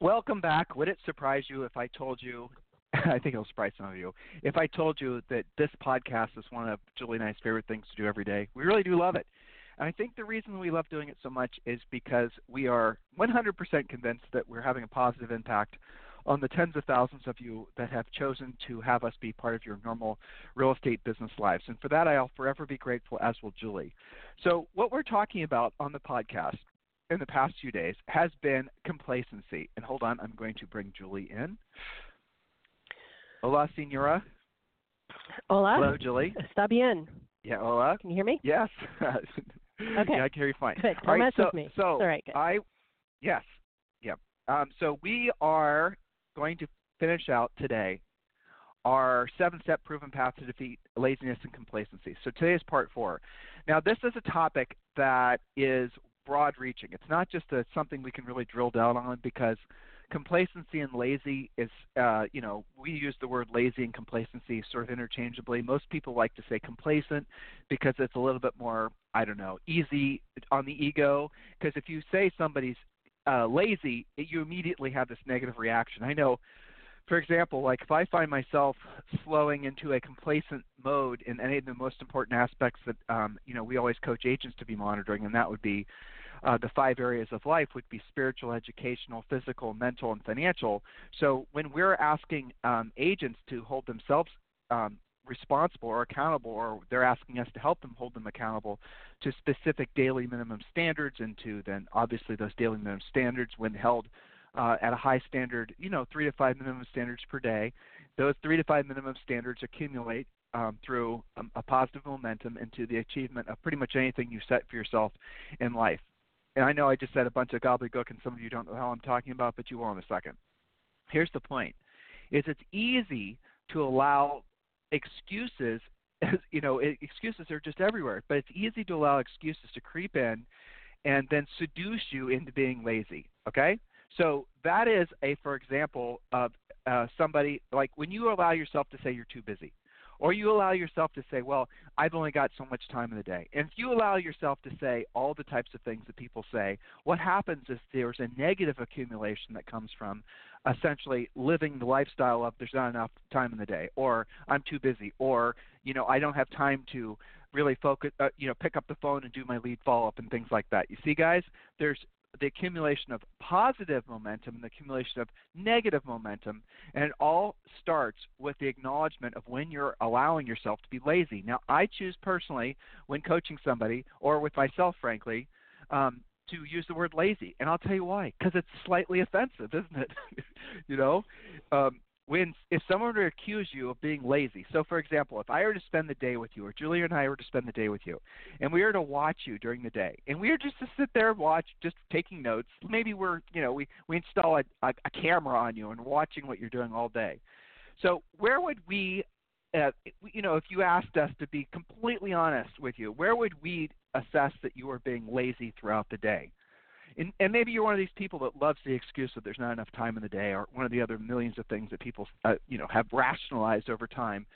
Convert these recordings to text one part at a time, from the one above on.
Welcome back. Would it surprise you if I told you? I think it'll surprise some of you. If I told you that this podcast is one of Julie and I's favorite things to do every day, we really do love it. And I think the reason we love doing it so much is because we are 100% convinced that we're having a positive impact on the tens of thousands of you that have chosen to have us be part of your normal real estate business lives. And for that, I'll forever be grateful, as will Julie. So, what we're talking about on the podcast in the past few days has been complacency. And hold on, I'm going to bring Julie in. Hola, senora. Hola. Hello, Julie. Está bien. Yeah, hola. Can you hear me? Yes. okay. Yeah, I can hear you fine. Good. All right, so, with me. So All right, good. I, yes, yep. Um, so we are going to finish out today our seven-step proven path to defeat laziness and complacency. So today is part four. Now, this is a topic that is broad reaching. It's not just a, something we can really drill down on because complacency and lazy is, uh, you know, we use the word lazy and complacency sort of interchangeably. Most people like to say complacent because it's a little bit more, I don't know, easy on the ego. Because if you say somebody's uh, lazy, you immediately have this negative reaction. I know for example, like if I find myself slowing into a complacent mode in any of the most important aspects that um, you know we always coach agents to be monitoring, and that would be uh, the five areas of life would be spiritual, educational, physical, mental, and financial. So when we're asking um, agents to hold themselves um, responsible or accountable, or they're asking us to help them hold them accountable to specific daily minimum standards, and to then obviously those daily minimum standards, when held uh, at a high standard, you know, three to five minimum standards per day. Those three to five minimum standards accumulate um, through um, a positive momentum into the achievement of pretty much anything you set for yourself in life. And I know I just said a bunch of gobbledygook, and some of you don't know how I'm talking about, but you will in a second. Here's the point: is it's easy to allow excuses. You know, excuses are just everywhere, but it's easy to allow excuses to creep in and then seduce you into being lazy. Okay, so that is a, for example, of uh, somebody like when you allow yourself to say you're too busy, or you allow yourself to say, well, I've only got so much time in the day. And if you allow yourself to say all the types of things that people say, what happens is there's a negative accumulation that comes from essentially living the lifestyle of there's not enough time in the day, or I'm too busy, or you know I don't have time to really focus, uh, you know, pick up the phone and do my lead follow up and things like that. You see, guys, there's the accumulation of positive momentum and the accumulation of negative momentum. And it all starts with the acknowledgement of when you're allowing yourself to be lazy. Now, I choose personally, when coaching somebody, or with myself, frankly, um, to use the word lazy. And I'll tell you why. Because it's slightly offensive, isn't it? you know? Um, when if someone were to accuse you of being lazy so for example if i were to spend the day with you or julie and i were to spend the day with you and we were to watch you during the day and we were just to sit there and watch just taking notes maybe we're you know we we install a, a, a camera on you and watching what you're doing all day. So where would we uh, you know if you asked us to be completely honest with you where would we assess that you are being lazy throughout the day and, and maybe you're one of these people that loves the excuse that there's not enough time in the day, or one of the other millions of things that people, uh, you know, have rationalized over time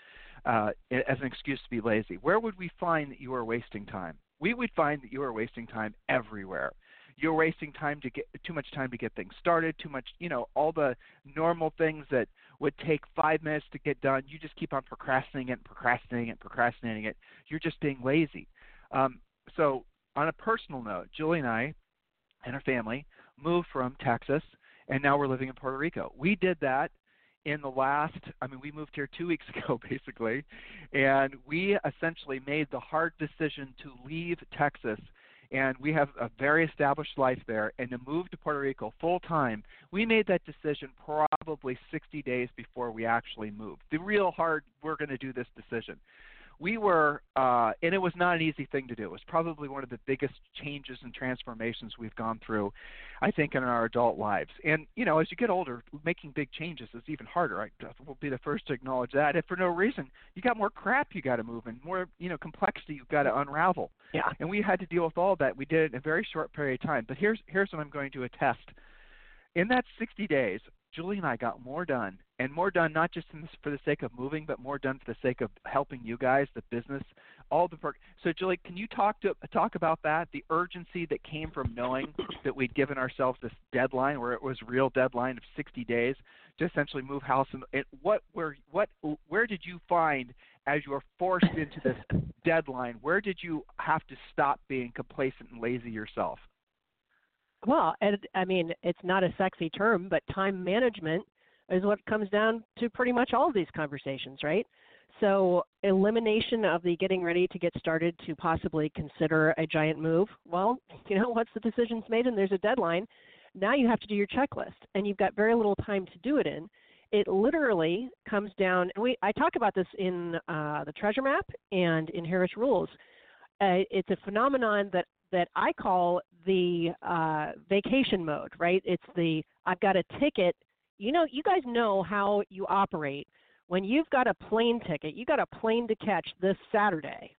uh, as an excuse to be lazy. Where would we find that you are wasting time? We would find that you are wasting time everywhere. You're wasting time to get too much time to get things started, too much, you know, all the normal things that would take five minutes to get done. You just keep on procrastinating it, and procrastinating it, and procrastinating it. You're just being lazy. Um, so, on a personal note, Julie and I and our family moved from Texas, and now we're living in Puerto Rico. We did that in the last, I mean, we moved here two weeks ago, basically, and we essentially made the hard decision to leave Texas. And we have a very established life there, and to move to Puerto Rico full time, we made that decision probably 60 days before we actually moved. The real hard, we're going to do this decision we were, uh, and it was not an easy thing to do. It was probably one of the biggest changes and transformations we've gone through, I think, in our adult lives. And you know, as you get older, making big changes is even harder. I will be the first to acknowledge that. If for no reason, you got more crap you got to move and more, you know, complexity you've got to unravel. Yeah. And we had to deal with all that. We did it in a very short period of time. But here's here's what I'm going to attest. In that 60 days, Julie and I got more done, and more done not just this, for the sake of moving, but more done for the sake of helping you guys, the business, all the work. So, Julie, can you talk to talk about that? The urgency that came from knowing that we'd given ourselves this deadline, where it was real deadline of 60 days, to essentially move house. And it, what, where, what, where did you find as you were forced into this deadline? Where did you have to stop being complacent and lazy yourself? Well, and, I mean, it's not a sexy term, but time management is what comes down to pretty much all of these conversations, right? So, elimination of the getting ready to get started to possibly consider a giant move. Well, you know, once the decision's made and there's a deadline, now you have to do your checklist, and you've got very little time to do it in. It literally comes down, and we I talk about this in uh, the Treasure Map and in Harris Rules. Uh, it's a phenomenon that that I call the uh, vacation mode, right? It's the I've got a ticket. You know, you guys know how you operate. When you've got a plane ticket, you got a plane to catch this Saturday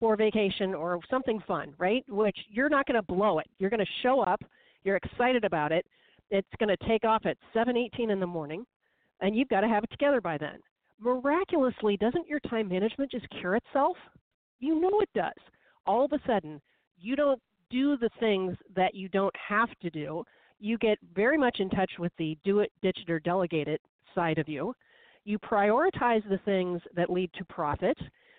for vacation or something fun, right? Which you're not going to blow it. You're going to show up. You're excited about it. It's going to take off at 7:18 in the morning, and you've got to have it together by then. Miraculously, doesn't your time management just cure itself? You know it does. All of a sudden, you don't do the things that you don't have to do. You get very much in touch with the do it, ditch it, or delegate it side of you. You prioritize the things that lead to profit.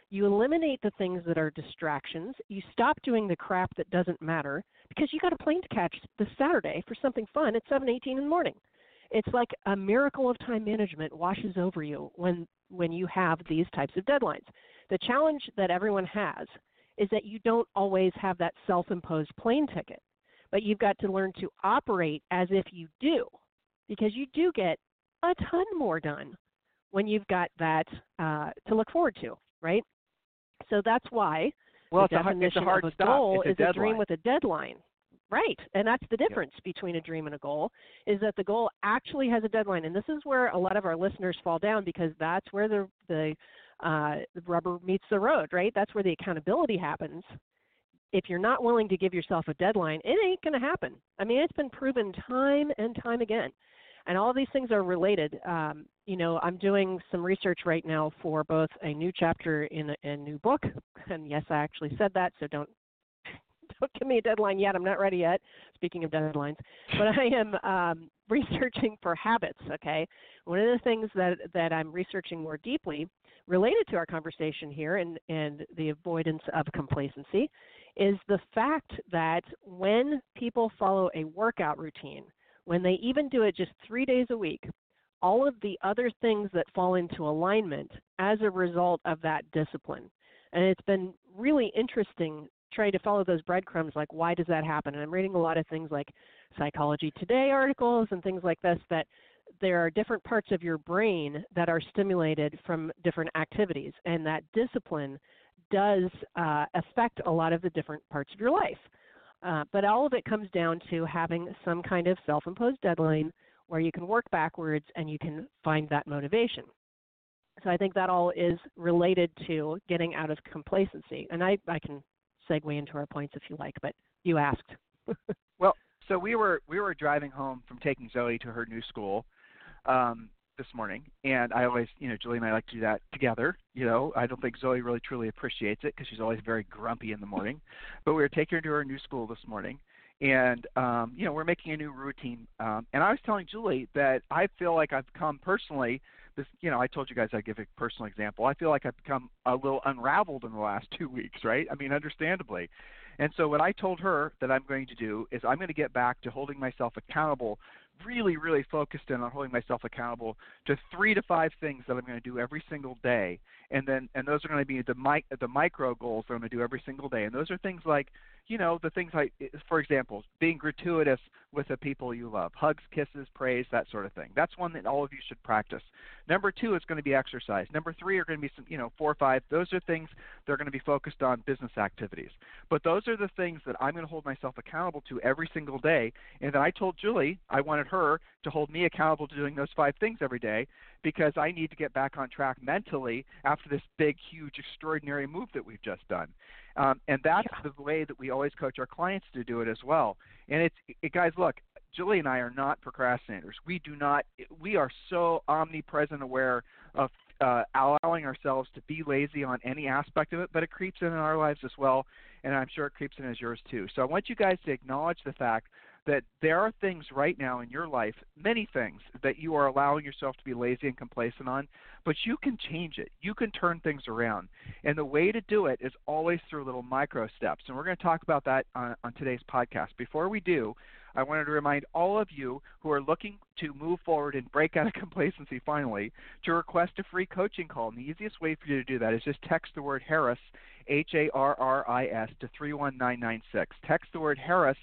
You eliminate the things that are distractions. You stop doing the crap that doesn't matter because you got a plane to catch this Saturday for something fun at 7:18 in the morning. It's like a miracle of time management washes over you when when you have these types of deadlines. The challenge that everyone has is that you don't always have that self imposed plane ticket. But you've got to learn to operate as if you do, because you do get a ton more done when you've got that uh, to look forward to, right? So that's why well, the it's definition a, hard, of a goal a is deadline. a dream with a deadline. Right, and that's the difference yep. between a dream and a goal is that the goal actually has a deadline, and this is where a lot of our listeners fall down because that's where the the uh, the rubber meets the road, right? That's where the accountability happens. If you're not willing to give yourself a deadline, it ain't going to happen. I mean, it's been proven time and time again. And all these things are related. Um, you know, I'm doing some research right now for both a new chapter in a, a new book, and yes, I actually said that, so don't don't give me a deadline yet. I'm not ready yet. Speaking of deadlines, but I am um, researching for habits. Okay, one of the things that that I'm researching more deeply related to our conversation here and, and the avoidance of complacency is the fact that when people follow a workout routine, when they even do it just three days a week, all of the other things that fall into alignment as a result of that discipline. And it's been really interesting trying to follow those breadcrumbs like why does that happen? And I'm reading a lot of things like Psychology Today articles and things like this that there are different parts of your brain that are stimulated from different activities, and that discipline does uh, affect a lot of the different parts of your life. Uh, but all of it comes down to having some kind of self imposed deadline where you can work backwards and you can find that motivation. So I think that all is related to getting out of complacency. And I, I can segue into our points if you like, but you asked. well, so we were we were driving home from taking Zoe to her new school, um, this morning, and I always, you know, Julie and I like to do that together. You know, I don't think Zoe really truly appreciates it because she's always very grumpy in the morning. But we were taking her to her new school this morning, and um, you know, we're making a new routine. Um, and I was telling Julie that I feel like I've come personally. This, you know, I told you guys I'd give a personal example. I feel like I've become a little unraveled in the last two weeks, right? I mean, understandably. And so what I told her that I'm going to do is I'm going to get back to holding myself accountable really, really focused in on holding myself accountable to three to five things that I'm going to do every single day, and then and those are going to be the mic the micro goals that I'm going to do every single day, and those are things like you know, the things like, eh, for example, being gratuitous with the people you love, hugs, kisses, praise, that sort of thing. That's one that all of you should practice. Number two is going to be exercise. Number three are going to be some, you know, four or five. Those are things that are going to be focused on business activities. But those are the things that I'm going to hold myself accountable to every single day. And then I told Julie I wanted her to hold me accountable to doing those five things every day because I need to get back on track mentally after this big, huge, extraordinary move that we've just done. Um, and that's yeah. the way that we always coach our clients to do it as well. And it's, it, guys, look, Julie and I are not procrastinators. We do not, we are so omnipresent aware of uh, allowing ourselves to be lazy on any aspect of it, but it creeps in in our lives as well, and I'm sure it creeps in as yours too. So I want you guys to acknowledge the fact that there are things right now in your life, many things, that you are allowing yourself to be lazy and complacent on, but you can change it. You can turn things around. And the way to do it is always through little micro steps. And we're going to talk about that on, on today's podcast. Before we do, I wanted to remind all of you who are looking to move forward and break out of complacency finally to request a free coaching call. And the easiest way for you to do that is just text the word Harris, H A R R I S, to 31996. Text the word Harris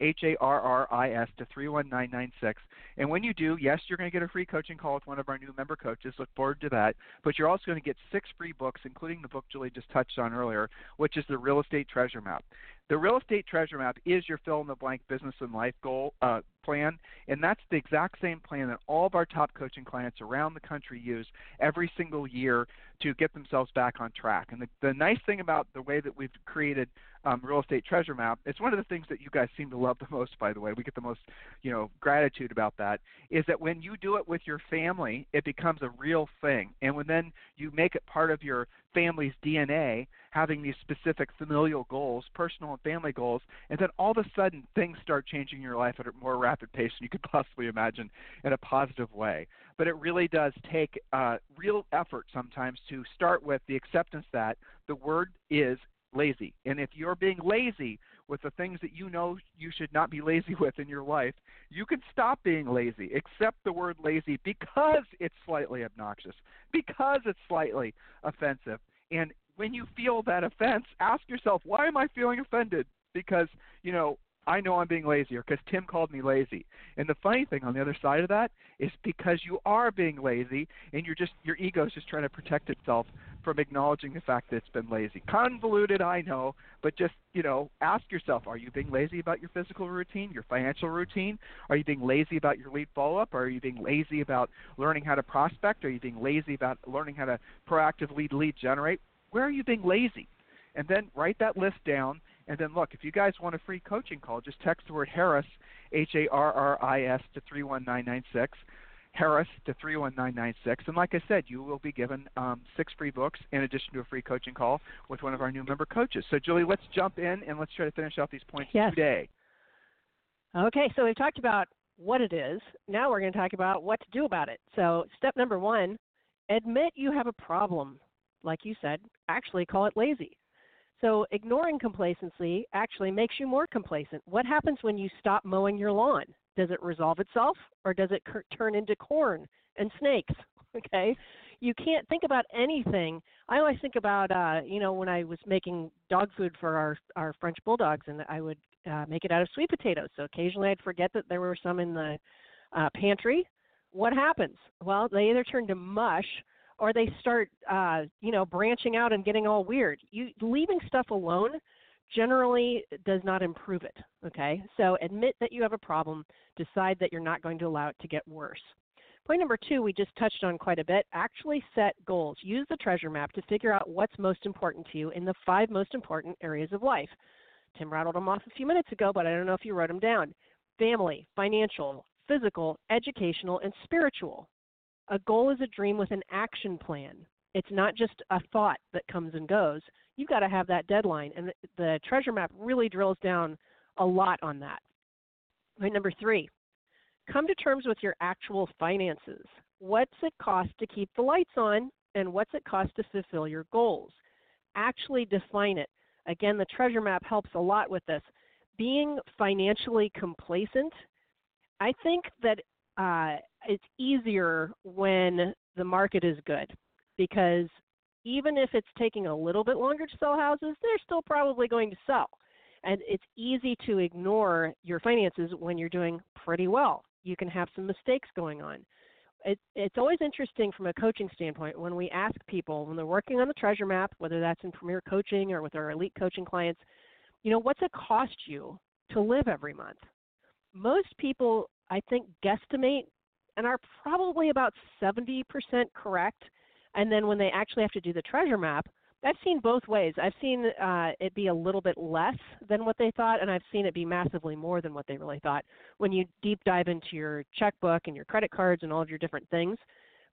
H A R R I S to 31996. And when you do, yes, you're going to get a free coaching call with one of our new member coaches. Look forward to that. But you're also going to get six free books, including the book Julie just touched on earlier, which is the Real Estate Treasure Map. The real estate treasure map is your fill in the blank business and life goal uh, plan, and that's the exact same plan that all of our top coaching clients around the country use every single year to get themselves back on track. And the, the nice thing about the way that we've created um, real estate treasure map, it's one of the things that you guys seem to love the most. By the way, we get the most, you know, gratitude about that. Is that when you do it with your family, it becomes a real thing, and when then you make it part of your family's DNA, having these specific familial goals, personal and family goals, and then all of a sudden things start changing your life at a more rapid pace than you could possibly imagine in a positive way. But it really does take uh, real effort sometimes to start with the acceptance that the word is lazy. And if you're being lazy with the things that you know you should not be lazy with in your life, you can stop being lazy. Accept the word lazy because it's slightly obnoxious, because it's slightly offensive. And when you feel that offense, ask yourself, why am I feeling offended? Because, you know, I know I'm being lazy or because Tim called me lazy. And the funny thing on the other side of that is because you are being lazy and you're just your ego is just trying to protect itself from acknowledging the fact that it's been lazy. Convoluted, I know, but just, you know, ask yourself, are you being lazy about your physical routine, your financial routine? Are you being lazy about your lead follow-up? Are you being lazy about learning how to prospect? Are you being lazy about learning how to proactively lead generate? Where are you being lazy? And then write that list down and then look, if you guys want a free coaching call, just text the word Harris, H A R R I S, to 31996. Harris to 31996. And like I said, you will be given um, six free books in addition to a free coaching call with one of our new member coaches. So, Julie, let's jump in and let's try to finish off these points yes. today. Okay, so we've talked about what it is. Now we're going to talk about what to do about it. So, step number one admit you have a problem. Like you said, actually call it lazy. So ignoring complacency actually makes you more complacent. What happens when you stop mowing your lawn? Does it resolve itself or does it cur- turn into corn and snakes? Okay? You can't think about anything. I always think about uh, you know, when I was making dog food for our our French bulldogs and I would uh, make it out of sweet potatoes. So occasionally I'd forget that there were some in the uh, pantry. What happens? Well, they either turn to mush or they start uh, you know branching out and getting all weird. You leaving stuff alone generally does not improve it. Okay, so admit that you have a problem. Decide that you're not going to allow it to get worse. Point number two, we just touched on quite a bit. Actually set goals. Use the treasure map to figure out what's most important to you in the five most important areas of life. Tim rattled them off a few minutes ago, but I don't know if you wrote them down family, financial, physical, educational, and spiritual. A goal is a dream with an action plan. It's not just a thought that comes and goes. You've got to have that deadline. And the treasure map really drills down a lot on that. Point number three come to terms with your actual finances. What's it cost to keep the lights on, and what's it cost to fulfill your goals? Actually define it. Again, the treasure map helps a lot with this. Being financially complacent I think that uh, it's easier when the market is good because even if it's taking a little bit longer to sell houses, they're still probably going to sell. And it's easy to ignore your finances when you're doing pretty well. You can have some mistakes going on. It, it's always interesting from a coaching standpoint when we ask people when they're working on the treasure map, whether that's in premier coaching or with our elite coaching clients, you know, what's it cost you to live every month? Most people, I think, guesstimate and are probably about 70% correct. And then when they actually have to do the treasure map, I've seen both ways. I've seen uh, it be a little bit less than what they thought, and I've seen it be massively more than what they really thought when you deep dive into your checkbook and your credit cards and all of your different things.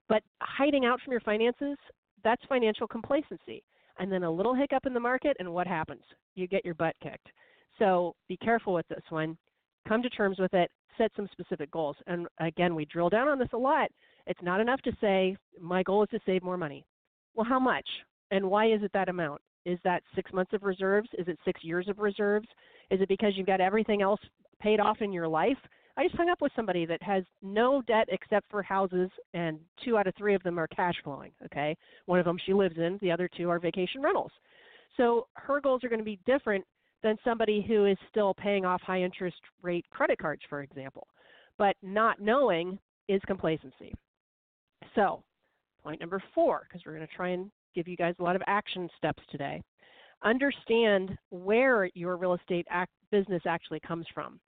But hiding out from your finances, that's financial complacency. And then a little hiccup in the market, and what happens? You get your butt kicked. So be careful with this one. Come to terms with it. Set some specific goals. And again, we drill down on this a lot. It's not enough to say, my goal is to save more money. Well, how much? And why is it that amount? Is that six months of reserves? Is it six years of reserves? Is it because you've got everything else paid off in your life? I just hung up with somebody that has no debt except for houses, and two out of three of them are cash flowing. Okay, one of them she lives in, the other two are vacation rentals. So her goals are going to be different than somebody who is still paying off high interest rate credit cards, for example. But not knowing is complacency. So, point number four, because we're going to try and give you guys a lot of action steps today. Understand where your real estate act, business actually comes from.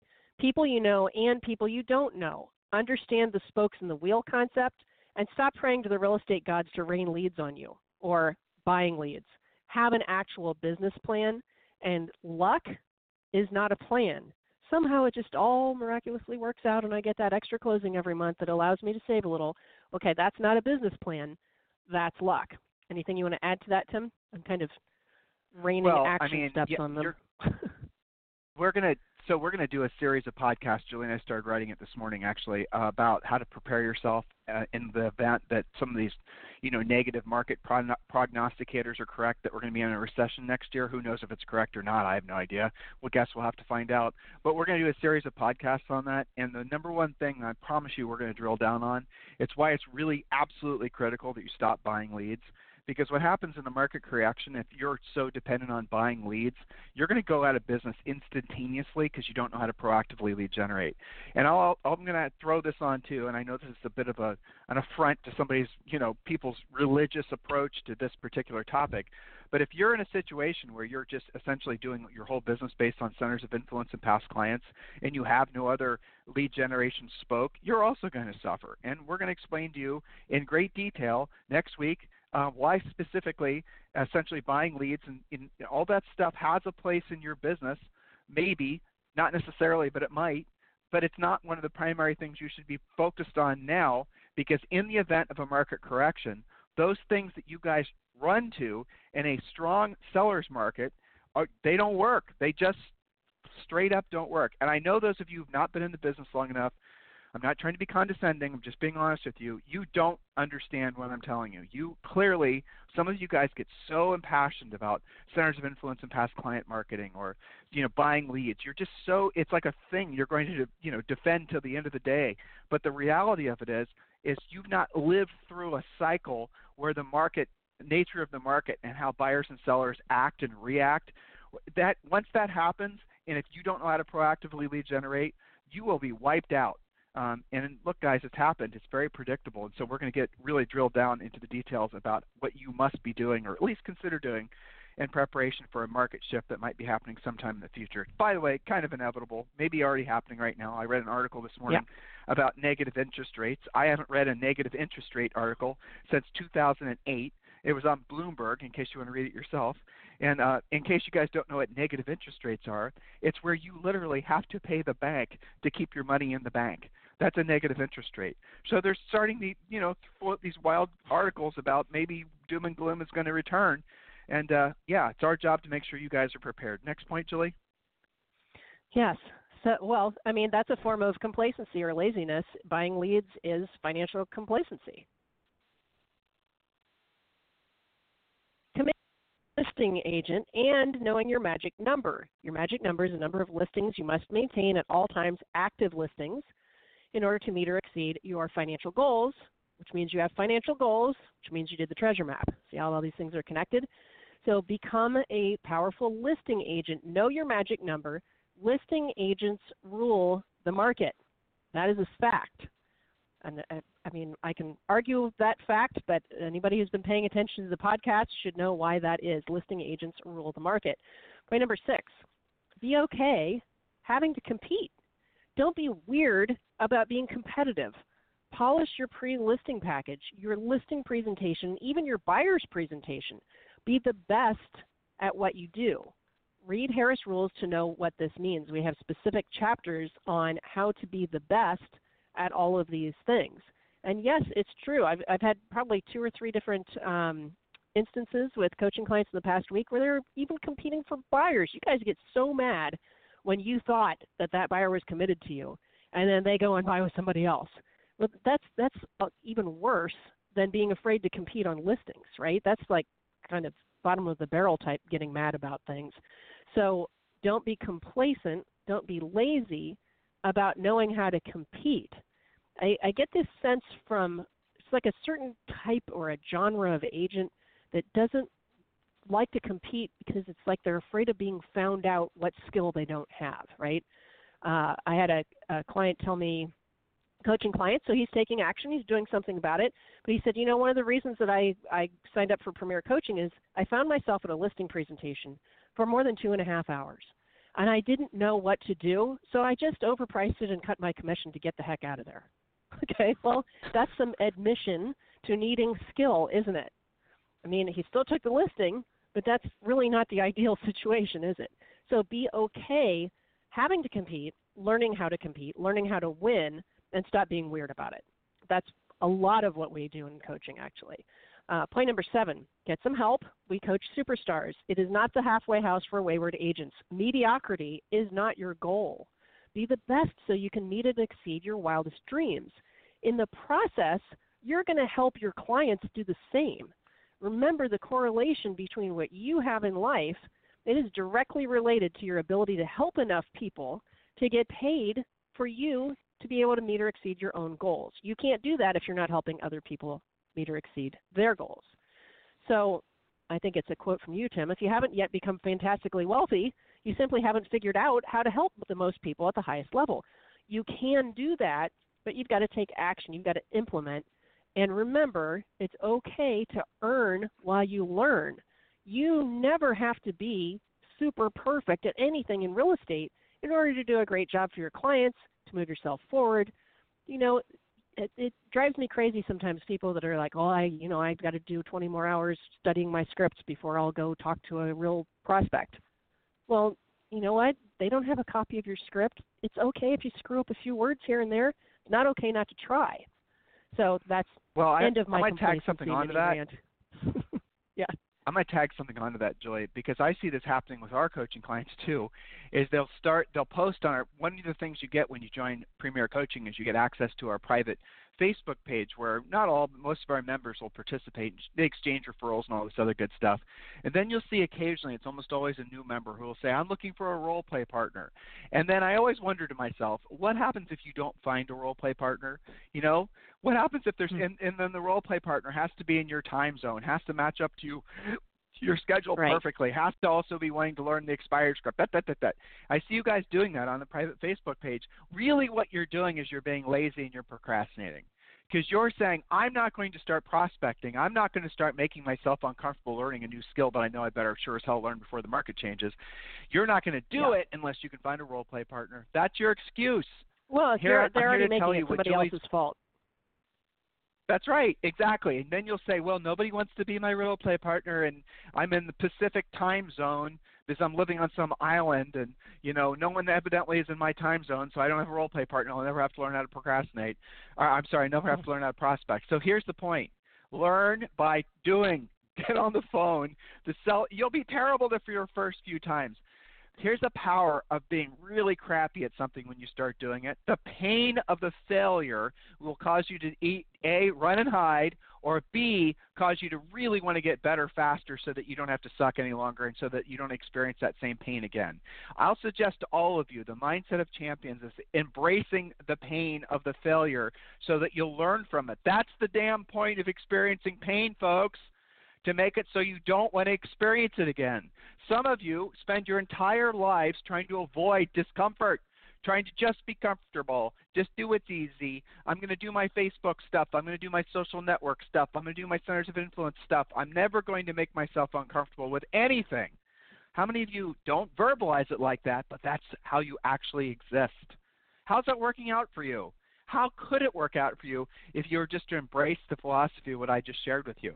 People you know and people you don't know. Understand the spokes in the wheel concept and stop praying to the real estate gods to rain leads on you or buying leads. Have an actual business plan, and luck is not a plan. Somehow it just all miraculously works out, and I get that extra closing every month that allows me to save a little. Okay, that's not a business plan, that's luck. Anything you want to add to that, Tim? I'm kind of raining well, action I mean, steps on them. we're gonna so we're gonna do a series of podcasts. Julie and I started writing it this morning actually uh, about how to prepare yourself uh, in the event that some of these, you know, negative market prognosticators are correct that we're going to be in a recession next year. Who knows if it's correct or not? I have no idea. Well, guess we'll have to find out. But we're going to do a series of podcasts on that. And the number one thing I promise you we're going to drill down on. It's why it's really absolutely critical that you stop buying leads because what happens in the market correction, if you're so dependent on buying leads, you're going to go out of business instantaneously because you don't know how to proactively lead generate. And I'll, I'm going to throw this on too, and I know this is a bit of a, an affront to somebody's, you know, people's religious approach to this particular topic. But if you're in a situation where you're just essentially doing your whole business based on centers of influence and past clients, and you have no other lead generation spoke, you're also going to suffer. And we're going to explain to you in great detail next week uh, why specifically essentially buying leads and, and all that stuff has a place in your business maybe not necessarily but it might but it's not one of the primary things you should be focused on now because in the event of a market correction those things that you guys run to in a strong seller's market are, they don't work. They just straight up don't work. And i know those of you who've not been in the business long enough I'm not trying to be condescending. I'm just being honest with you. You don't understand what I'm telling you. You clearly, some of you guys get so impassioned about centers of influence and past client marketing or, you know, buying leads. You're just so, it's like a thing you're going to, you know, defend till the end of the day. But the reality of it is, is you've not lived through a cycle where the market, nature of the market and how buyers and sellers act and react, that once that happens, and if you don't know how to proactively lead generate, you will be wiped out um, and look, guys, it's happened. It's very predictable. And so we're going to get really drilled down into the details about what you must be doing, or at least consider doing, in preparation for a market shift that might be happening sometime in the future. By the way, kind of inevitable, maybe already happening right now. I read an article this morning yeah. about negative interest rates. I haven't read a negative interest rate article since 2008. It was on Bloomberg, in case you want to read it yourself. And uh, in case you guys don't know what negative interest rates are, it's where you literally have to pay the bank to keep your money in the bank that's a negative interest rate. So they're starting to, you know, float these wild articles about maybe doom and gloom is going to return. And uh, yeah, it's our job to make sure you guys are prepared. Next point, Julie. Yes. So, well, I mean, that's a form of complacency or laziness. Buying leads is financial complacency. listing agent and knowing your magic number. Your magic number is the number of listings you must maintain at all times, active listings, in order to meet or exceed your financial goals, which means you have financial goals, which means you did the treasure map. See how all these things are connected? So become a powerful listing agent. Know your magic number. Listing agents rule the market. That is a fact. And uh, I mean, I can argue that fact, but anybody who's been paying attention to the podcast should know why that is. Listing agents rule the market. Point number six be okay having to compete. Don't be weird about being competitive. Polish your pre listing package, your listing presentation, even your buyer's presentation. Be the best at what you do. Read Harris Rules to know what this means. We have specific chapters on how to be the best at all of these things. And yes, it's true. I've, I've had probably two or three different um, instances with coaching clients in the past week where they're even competing for buyers. You guys get so mad when you thought that that buyer was committed to you, and then they go and buy with somebody else. Well, that's that's uh, even worse than being afraid to compete on listings, right? That's like kind of bottom of the barrel type getting mad about things. So don't be complacent, don't be lazy about knowing how to compete. I, I get this sense from it's like a certain type or a genre of agent that doesn't like to compete because it's like they're afraid of being found out what skill they don't have, right? Uh, I had a, a client tell me, coaching client, so he's taking action, he's doing something about it. But he said, you know, one of the reasons that I, I signed up for Premier Coaching is I found myself at a listing presentation for more than two and a half hours. And I didn't know what to do, so I just overpriced it and cut my commission to get the heck out of there. Okay, well, that's some admission to needing skill, isn't it? I mean, he still took the listing, but that's really not the ideal situation, is it? So be okay having to compete, learning how to compete, learning how to win, and stop being weird about it. That's a lot of what we do in coaching, actually. Uh, point number seven get some help. We coach superstars. It is not the halfway house for wayward agents. Mediocrity is not your goal. Be the best so you can meet and exceed your wildest dreams. In the process, you're going to help your clients do the same. Remember the correlation between what you have in life, it is directly related to your ability to help enough people to get paid for you to be able to meet or exceed your own goals. You can't do that if you're not helping other people meet or exceed their goals. So I think it's a quote from you, Tim. If you haven't yet become fantastically wealthy, you simply haven't figured out how to help the most people at the highest level. You can do that, but you've got to take action. You've got to implement. And remember, it's okay to earn while you learn. You never have to be super perfect at anything in real estate in order to do a great job for your clients, to move yourself forward. You know, it, it drives me crazy sometimes people that are like, oh, I, you know, I've got to do 20 more hours studying my scripts before I'll go talk to a real prospect. Well, you know what? They don't have a copy of your script. It's okay if you screw up a few words here and there. It's not okay not to try. So that's well, I, end of my I might tag something onto that. yeah. I might tag something onto that, Joy, because I see this happening with our coaching clients too. Is they'll start, they'll post on our. One of the things you get when you join Premier Coaching is you get access to our private Facebook page where not all, but most of our members will participate. They exchange referrals and all this other good stuff. And then you'll see occasionally, it's almost always a new member who will say, I'm looking for a role play partner. And then I always wonder to myself, what happens if you don't find a role play partner? You know, what happens if there's, mm-hmm. and, and then the role play partner has to be in your time zone, has to match up to you your schedule right. perfectly. Has to also be wanting to learn the expired script. That, that, that, that. I see you guys doing that on the private Facebook page. Really, what you're doing is you're being lazy and you're procrastinating. Because you're saying, I'm not going to start prospecting. I'm not going to start making myself uncomfortable learning a new skill that I know I better sure as hell learn before the market changes. You're not going to do yeah. it unless you can find a role play partner. That's your excuse. Well, here, they're, they're already making it somebody else's fault. That's right, exactly. And then you'll say, well, nobody wants to be my role play partner, and I'm in the Pacific time zone because I'm living on some island, and you know, no one evidently is in my time zone, so I don't have a role play partner. I'll never have to learn how to procrastinate. Or, I'm sorry, I never have to learn how to prospect. So here's the point: learn by doing. Get on the phone. The sell. You'll be terrible for your first few times. Here's the power of being really crappy at something when you start doing it. The pain of the failure will cause you to eat A, run and hide, or B, cause you to really want to get better faster so that you don't have to suck any longer and so that you don't experience that same pain again. I'll suggest to all of you the mindset of champions is embracing the pain of the failure so that you'll learn from it. That's the damn point of experiencing pain, folks to make it so you don't want to experience it again. Some of you spend your entire lives trying to avoid discomfort, trying to just be comfortable, just do what's easy. I'm going to do my Facebook stuff. I'm going to do my social network stuff. I'm going to do my centers of influence stuff. I'm never going to make myself uncomfortable with anything. How many of you don't verbalize it like that, but that's how you actually exist? How's that working out for you? How could it work out for you if you were just to embrace the philosophy of what I just shared with you?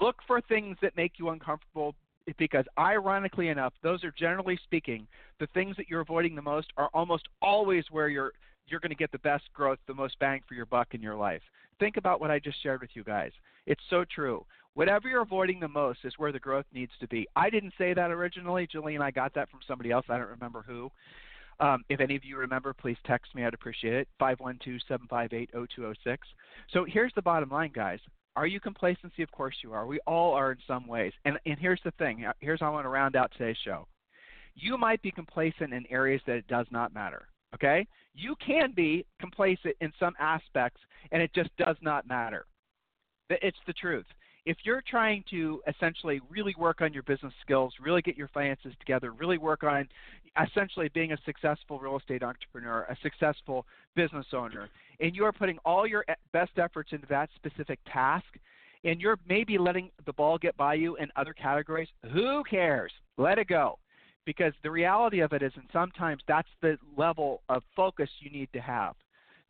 Look for things that make you uncomfortable because, ironically enough, those are generally speaking the things that you're avoiding the most are almost always where you're you're going to get the best growth, the most bang for your buck in your life. Think about what I just shared with you guys. It's so true. Whatever you're avoiding the most is where the growth needs to be. I didn't say that originally. Julie and I got that from somebody else. I don't remember who. Um, if any of you remember, please text me. I'd appreciate it. 512 758 0206. So here's the bottom line, guys. Are you complacency? Of course you are. We all are in some ways. And, and here's the thing. Uh, here's how I want to round out today's show. You might be complacent in areas that it does not matter. Okay? You can be complacent in some aspects, and it just does not matter. It's the truth. If you're trying to essentially really work on your business skills, really get your finances together, really work on essentially being a successful real estate entrepreneur, a successful business owner, and you are putting all your best efforts into that specific task, and you're maybe letting the ball get by you in other categories, who cares? Let it go. Because the reality of it is, and sometimes that's the level of focus you need to have.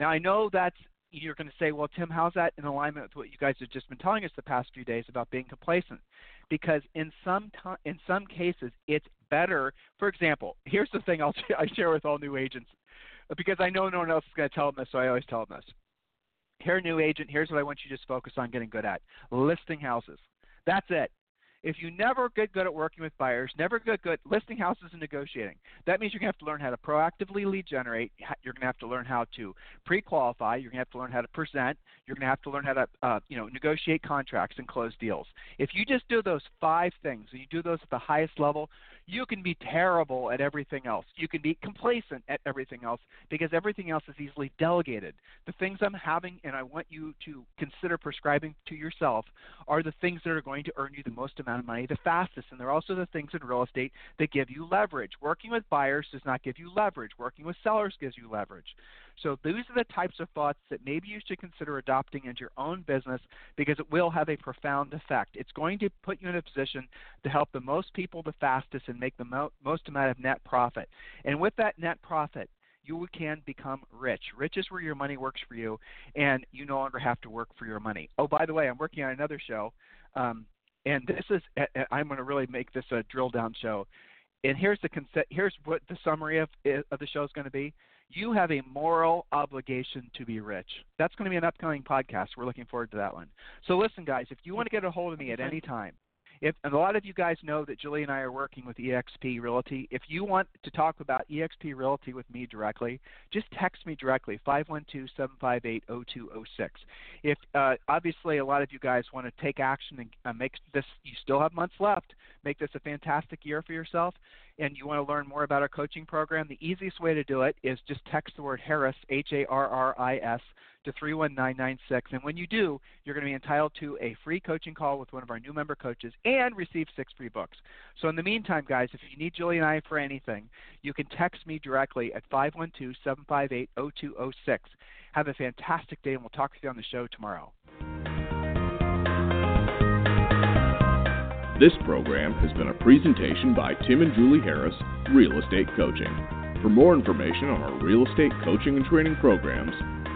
Now, I know that's you're going to say, well, Tim, how's that in alignment with what you guys have just been telling us the past few days about being complacent? Because in some in some cases, it's better. For example, here's the thing I'll I share with all new agents, because I know no one else is going to tell them this, so I always tell them this. Here, new agent, here's what I want you to just focus on getting good at: listing houses. That's it. If you never get good at working with buyers, never get good listing houses and negotiating, that means you're going to have to learn how to proactively lead generate. You're going to have to learn how to pre-qualify. You're going to have to learn how to present. You're going to have to learn how to, uh, you know, negotiate contracts and close deals. If you just do those five things, and you do those at the highest level, you can be terrible at everything else. You can be complacent at everything else because everything else is easily delegated. The things I'm having and I want you to consider prescribing to yourself are the things that are going to earn you the most amount of money the fastest. And they're also the things in real estate that give you leverage. Working with buyers does not give you leverage, working with sellers gives you leverage. So these are the types of thoughts that maybe you should consider adopting into your own business because it will have a profound effect. It's going to put you in a position to help the most people the fastest and make the mo- most amount of net profit. And with that net profit, you can become rich. Rich is where your money works for you, and you no longer have to work for your money. Oh, by the way, I'm working on another show, um, and this is I'm going to really make this a drill down show. And here's the concept. Here's what the summary of of the show is going to be you have a moral obligation to be rich. That's going to be an upcoming podcast. We're looking forward to that one. So listen, guys, if you want to get a hold of me at any time, if and a lot of you guys know that Julie and I are working with EXP Realty. If you want to talk about EXP Realty with me directly, just text me directly 512-758-0206. If uh, obviously a lot of you guys want to take action and uh, make this, you still have months left. Make this a fantastic year for yourself and you want to learn more about our coaching program, the easiest way to do it is just text the word Harris, H A R R I S, to 31996. And when you do, you're going to be entitled to a free coaching call with one of our new member coaches and receive six free books. So, in the meantime, guys, if you need Julie and I for anything, you can text me directly at 512 758 0206. Have a fantastic day, and we'll talk to you on the show tomorrow. This program has been a presentation by Tim and Julie Harris, Real Estate Coaching. For more information on our real estate coaching and training programs,